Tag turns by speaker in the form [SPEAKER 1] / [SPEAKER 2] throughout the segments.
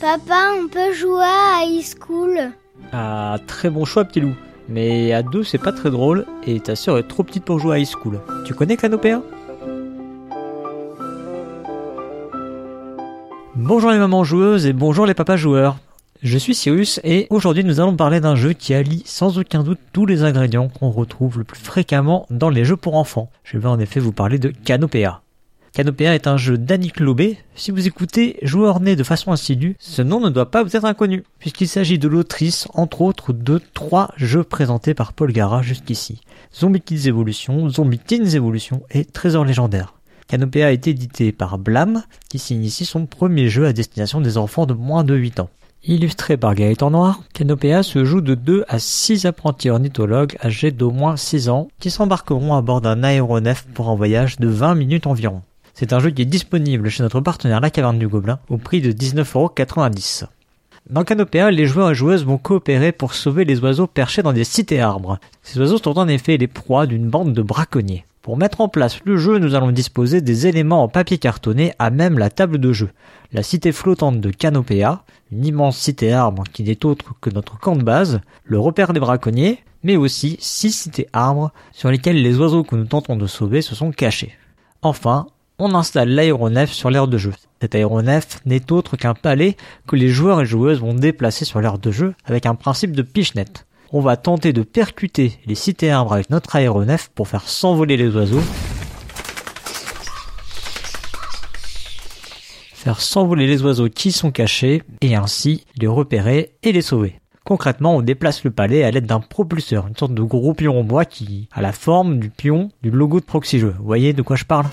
[SPEAKER 1] Papa, on peut jouer à high school
[SPEAKER 2] Ah, très bon choix, petit loup. Mais à deux, c'est pas très drôle et ta sœur est trop petite pour jouer à high school. Tu connais Canopéa Bonjour les mamans joueuses et bonjour les papas joueurs. Je suis Cyrus et aujourd'hui nous allons parler d'un jeu qui allie sans aucun doute tous les ingrédients qu'on retrouve le plus fréquemment dans les jeux pour enfants. Je vais en effet vous parler de Canopéa. Canopéa est un jeu d'Annick Lobé. Si vous écoutez Joueur né de façon assidue, ce nom ne doit pas vous être inconnu, puisqu'il s'agit de l'autrice, entre autres, de trois jeux présentés par Paul Gara jusqu'ici. Zombie Kids Evolution, Zombie Teens Evolution et Trésor légendaire. Canopéa été édité par Blam, qui signe ici son premier jeu à destination des enfants de moins de 8 ans. Illustré par Gaëtan Noir, Canopéa se joue de 2 à 6 apprentis ornithologues âgés d'au moins 6 ans qui s'embarqueront à bord d'un aéronef pour un voyage de 20 minutes environ. C'est un jeu qui est disponible chez notre partenaire La Caverne du Gobelin au prix de 19,90€. Dans Canopéa, les joueurs et joueuses vont coopérer pour sauver les oiseaux perchés dans des cités arbres. Ces oiseaux sont en effet les proies d'une bande de braconniers. Pour mettre en place le jeu, nous allons disposer des éléments en papier cartonné à même la table de jeu. La cité flottante de Canopéa, une immense cité arbre qui n'est autre que notre camp de base, le repère des braconniers, mais aussi six cités arbres sur lesquelles les oiseaux que nous tentons de sauver se sont cachés. Enfin, on installe l'aéronef sur l'aire de jeu. Cet aéronef n'est autre qu'un palais que les joueurs et joueuses vont déplacer sur l'aire de jeu avec un principe de pichenette on va tenter de percuter les cités arbres avec notre aéronef pour faire s'envoler les oiseaux. Faire s'envoler les oiseaux qui sont cachés et ainsi les repérer et les sauver. Concrètement, on déplace le palais à l'aide d'un propulseur, une sorte de gros pion en bois qui a la forme du pion du logo de Proxy Jeux. Vous voyez de quoi je parle?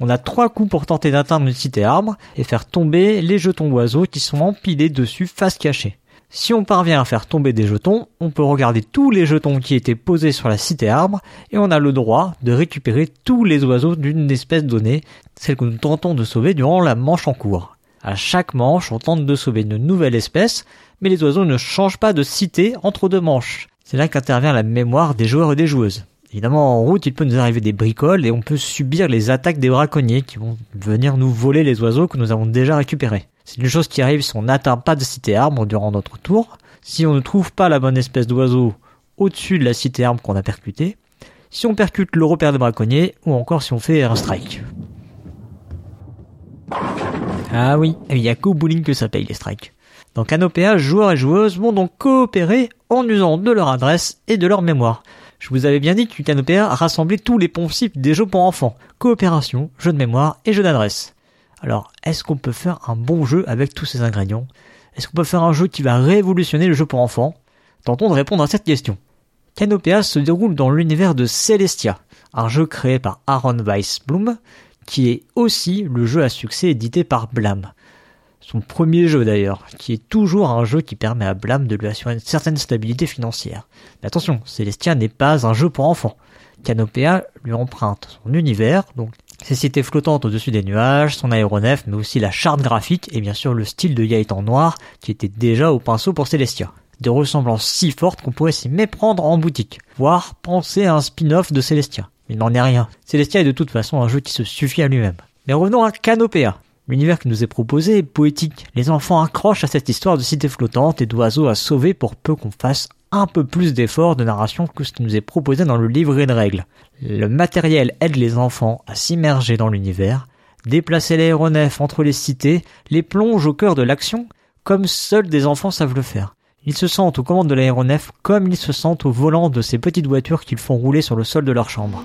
[SPEAKER 2] On a trois coups pour tenter d'atteindre une cité arbre et faire tomber les jetons oiseaux qui sont empilés dessus face cachée. Si on parvient à faire tomber des jetons, on peut regarder tous les jetons qui étaient posés sur la cité arbre et on a le droit de récupérer tous les oiseaux d'une espèce donnée, celle que nous tentons de sauver durant la manche en cours. À chaque manche, on tente de sauver une nouvelle espèce, mais les oiseaux ne changent pas de cité entre deux manches. C'est là qu'intervient la mémoire des joueurs et des joueuses. Évidemment, en route, il peut nous arriver des bricoles et on peut subir les attaques des braconniers qui vont venir nous voler les oiseaux que nous avons déjà récupérés. C'est une chose qui arrive si on n'atteint pas de cité arbre durant notre tour, si on ne trouve pas la bonne espèce d'oiseau au-dessus de la cité arbre qu'on a percutée, si on percute le repère des braconniers, ou encore si on fait un strike. Ah oui, il n'y a qu'au bowling que ça paye les strikes. Dans Canopéa, joueurs et joueuses vont donc coopérer en usant de leur adresse et de leur mémoire. Je vous avais bien dit que Canopéa rassemblait tous les principes des jeux pour enfants. Coopération, jeu de mémoire et jeu d'adresse. Alors, est-ce qu'on peut faire un bon jeu avec tous ces ingrédients? Est-ce qu'on peut faire un jeu qui va révolutionner le jeu pour enfants? Tentons de répondre à cette question. Canopea se déroule dans l'univers de Celestia, un jeu créé par Aaron Weissblum, qui est aussi le jeu à succès édité par Blam. Son premier jeu d'ailleurs, qui est toujours un jeu qui permet à Blam de lui assurer une certaine stabilité financière. Mais attention, Celestia n'est pas un jeu pour enfants. Canopea lui emprunte son univers, donc ses cités flottantes au-dessus des nuages, son aéronef, mais aussi la charte graphique et bien sûr le style de Gaëtan Noir qui était déjà au pinceau pour Celestia. Des ressemblances si fortes qu'on pourrait s'y méprendre en boutique, voire penser à un spin-off de Celestia. Il n'en est rien. Celestia est de toute façon un jeu qui se suffit à lui-même. Mais revenons à Canopéa. L'univers qui nous est proposé est poétique. Les enfants accrochent à cette histoire de cité flottante et d'oiseaux à sauver pour peu qu'on fasse un peu plus d'efforts de narration que ce qui nous est proposé dans le livret de règles. Le matériel aide les enfants à s'immerger dans l'univers, déplacer l'aéronef entre les cités, les plonge au cœur de l'action, comme seuls des enfants savent le faire. Ils se sentent aux commandes de l'aéronef comme ils se sentent au volant de ces petites voitures qu'ils font rouler sur le sol de leur chambre.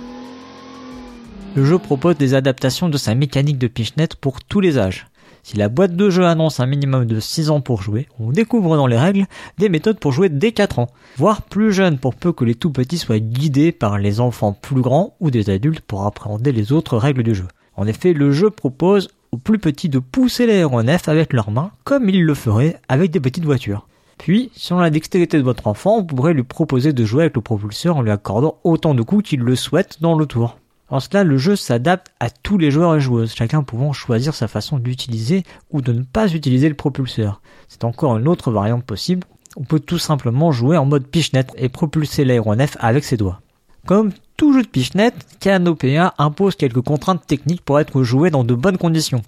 [SPEAKER 2] Le jeu propose des adaptations de sa mécanique de pichenette pour tous les âges. Si la boîte de jeu annonce un minimum de 6 ans pour jouer, on découvre dans les règles des méthodes pour jouer dès 4 ans, voire plus jeunes pour peu que les tout petits soient guidés par les enfants plus grands ou des adultes pour appréhender les autres règles du jeu. En effet, le jeu propose aux plus petits de pousser l'aéronef avec leurs mains comme ils le feraient avec des petites voitures. Puis, selon la dextérité de votre enfant, vous pourrez lui proposer de jouer avec le propulseur en lui accordant autant de coups qu'il le souhaite dans le tour. En cela, le jeu s'adapte à tous les joueurs et joueuses, chacun pouvant choisir sa façon d'utiliser ou de ne pas utiliser le propulseur. C'est encore une autre variante possible. On peut tout simplement jouer en mode pichenette et propulser l'aéronef avec ses doigts. Comme tout jeu de pichenette, Canopéa impose quelques contraintes techniques pour être joué dans de bonnes conditions.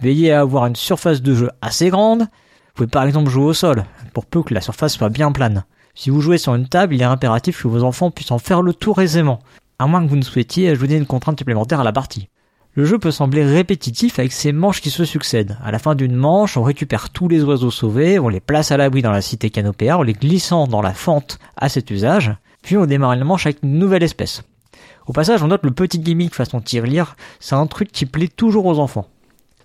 [SPEAKER 2] Veillez à avoir une surface de jeu assez grande. Vous pouvez par exemple jouer au sol, pour peu que la surface soit bien plane. Si vous jouez sur une table, il est impératif que vos enfants puissent en faire le tour aisément, à moins que vous ne souhaitiez ajouter une contrainte supplémentaire à la partie. Le jeu peut sembler répétitif avec ces manches qui se succèdent. À la fin d'une manche, on récupère tous les oiseaux sauvés, on les place à l'abri dans la cité canopéa, en les glissant dans la fente à cet usage, puis on démarre une manche avec une nouvelle espèce. Au passage, on note le petit gimmick façon tirelire, c'est un truc qui plaît toujours aux enfants.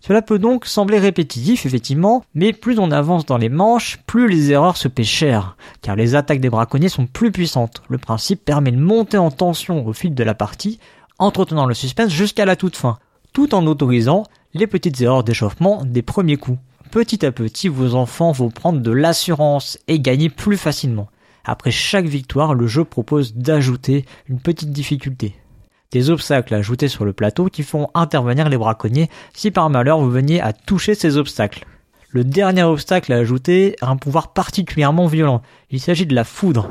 [SPEAKER 2] Cela peut donc sembler répétitif, effectivement, mais plus on avance dans les manches, plus les erreurs se cher, car les attaques des braconniers sont plus puissantes. Le principe permet de monter en tension au fil de la partie, entretenant le suspense jusqu'à la toute fin, tout en autorisant les petites erreurs d'échauffement des premiers coups. Petit à petit, vos enfants vont prendre de l'assurance et gagner plus facilement. Après chaque victoire, le jeu propose d'ajouter une petite difficulté des obstacles ajoutés sur le plateau qui font intervenir les braconniers si par malheur vous veniez à toucher ces obstacles. Le dernier obstacle à ajouter a un pouvoir particulièrement violent. Il s'agit de la foudre.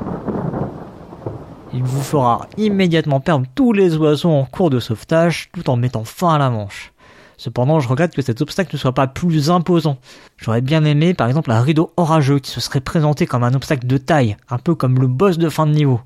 [SPEAKER 2] Il vous fera immédiatement perdre tous les oiseaux en cours de sauvetage tout en mettant fin à la manche. Cependant, je regrette que cet obstacle ne soit pas plus imposant. J'aurais bien aimé, par exemple, un rideau orageux qui se serait présenté comme un obstacle de taille, un peu comme le boss de fin de niveau.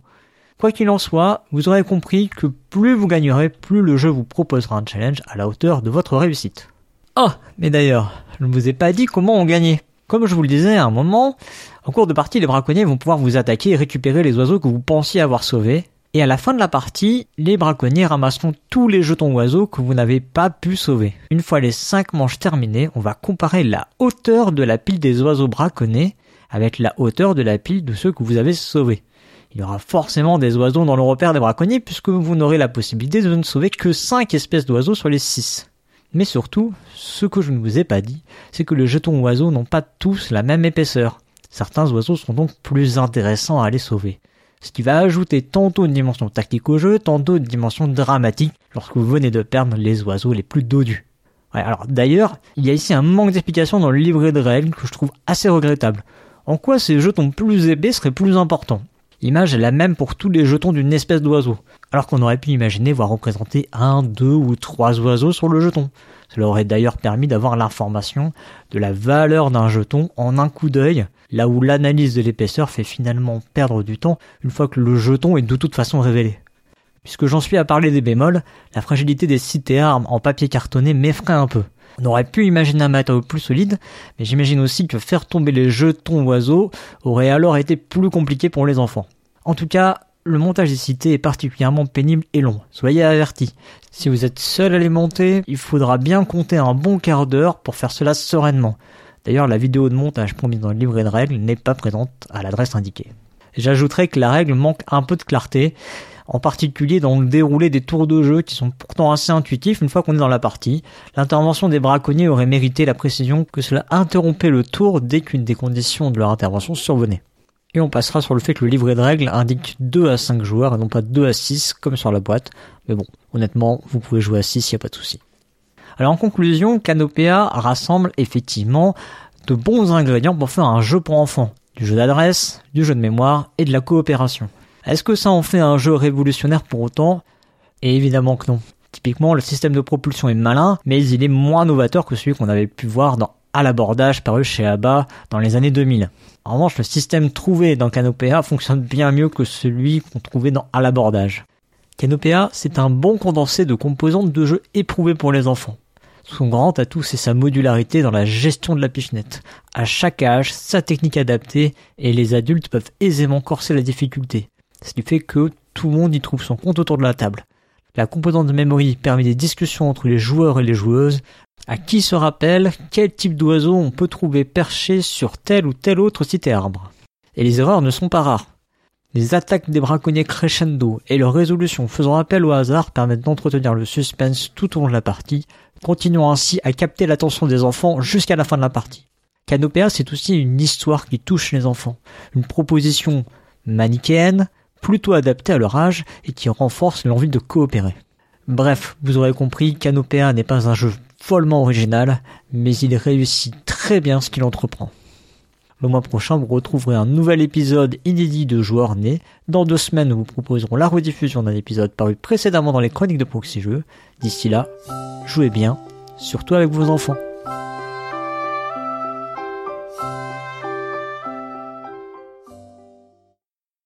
[SPEAKER 2] Quoi qu'il en soit, vous aurez compris que plus vous gagnerez, plus le jeu vous proposera un challenge à la hauteur de votre réussite. Oh, mais d'ailleurs, je ne vous ai pas dit comment on gagnait. Comme je vous le disais à un moment, en cours de partie, les braconniers vont pouvoir vous attaquer et récupérer les oiseaux que vous pensiez avoir sauvés. Et à la fin de la partie, les braconniers ramasseront tous les jetons oiseaux que vous n'avez pas pu sauver. Une fois les 5 manches terminées, on va comparer la hauteur de la pile des oiseaux braconnés avec la hauteur de la pile de ceux que vous avez sauvés il y aura forcément des oiseaux dans le repère des braconniers puisque vous n'aurez la possibilité de ne sauver que 5 espèces d'oiseaux sur les 6. Mais surtout, ce que je ne vous ai pas dit, c'est que les jetons oiseaux n'ont pas tous la même épaisseur. Certains oiseaux sont donc plus intéressants à aller sauver. Ce qui va ajouter tantôt une dimension tactique au jeu, tantôt une dimension dramatique lorsque vous venez de perdre les oiseaux les plus dodus. alors d'ailleurs, il y a ici un manque d'explication dans le livret de règles que je trouve assez regrettable. En quoi ces jetons plus épais seraient plus importants? L'image est la même pour tous les jetons d'une espèce d'oiseau, alors qu'on aurait pu imaginer voir représenter un, deux ou trois oiseaux sur le jeton. Cela aurait d'ailleurs permis d'avoir l'information de la valeur d'un jeton en un coup d'œil, là où l'analyse de l'épaisseur fait finalement perdre du temps une fois que le jeton est de toute façon révélé. Puisque j'en suis à parler des bémols, la fragilité des et armes en papier cartonné m'effraie un peu. On aurait pu imaginer un matériau plus solide, mais j'imagine aussi que faire tomber les jetons oiseaux aurait alors été plus compliqué pour les enfants. En tout cas, le montage des cités est particulièrement pénible et long. Soyez avertis. Si vous êtes seul à les monter, il faudra bien compter un bon quart d'heure pour faire cela sereinement. D'ailleurs, la vidéo de montage promise dans le livret de règles n'est pas présente à l'adresse indiquée. J'ajouterai que la règle manque un peu de clarté en particulier dans le déroulé des tours de jeu qui sont pourtant assez intuitifs une fois qu'on est dans la partie. L'intervention des braconniers aurait mérité la précision que cela interrompait le tour dès qu'une des conditions de leur intervention survenait. Et on passera sur le fait que le livret de règles indique 2 à 5 joueurs et non pas 2 à 6 comme sur la boîte. Mais bon, honnêtement, vous pouvez jouer à 6, il n'y a pas de souci. Alors en conclusion, Canopea rassemble effectivement de bons ingrédients pour faire un jeu pour enfants. Du jeu d'adresse, du jeu de mémoire et de la coopération. Est-ce que ça en fait un jeu révolutionnaire pour autant? Et évidemment que non. Typiquement, le système de propulsion est malin, mais il est moins novateur que celui qu'on avait pu voir dans À l'abordage paru chez ABBA dans les années 2000. En revanche, le système trouvé dans Canopea fonctionne bien mieux que celui qu'on trouvait dans À l'abordage. Canopea, c'est un bon condensé de composantes de jeux éprouvés pour les enfants. Son grand atout, c'est sa modularité dans la gestion de la pichenette. À chaque âge, sa technique adaptée, et les adultes peuvent aisément corser la difficulté ce qui fait que tout le monde y trouve son compte autour de la table. La composante de memory permet des discussions entre les joueurs et les joueuses, à qui se rappelle quel type d'oiseau on peut trouver perché sur tel ou tel autre cité arbre. Et les erreurs ne sont pas rares. Les attaques des braconniers crescendo et leur résolution faisant appel au hasard permettent d'entretenir le suspense tout au long de la partie, continuant ainsi à capter l'attention des enfants jusqu'à la fin de la partie. Canopea, c'est aussi une histoire qui touche les enfants, une proposition manichéenne, plutôt adapté à leur âge et qui renforce l'envie de coopérer. Bref, vous aurez compris, Canopea n'est pas un jeu follement original, mais il réussit très bien ce qu'il entreprend. Le mois prochain, vous retrouverez un nouvel épisode inédit de Joueurs Nés. Dans deux semaines, nous vous proposerons la rediffusion d'un épisode paru précédemment dans les chroniques de Proxy Jeux. D'ici là, jouez bien, surtout avec vos enfants.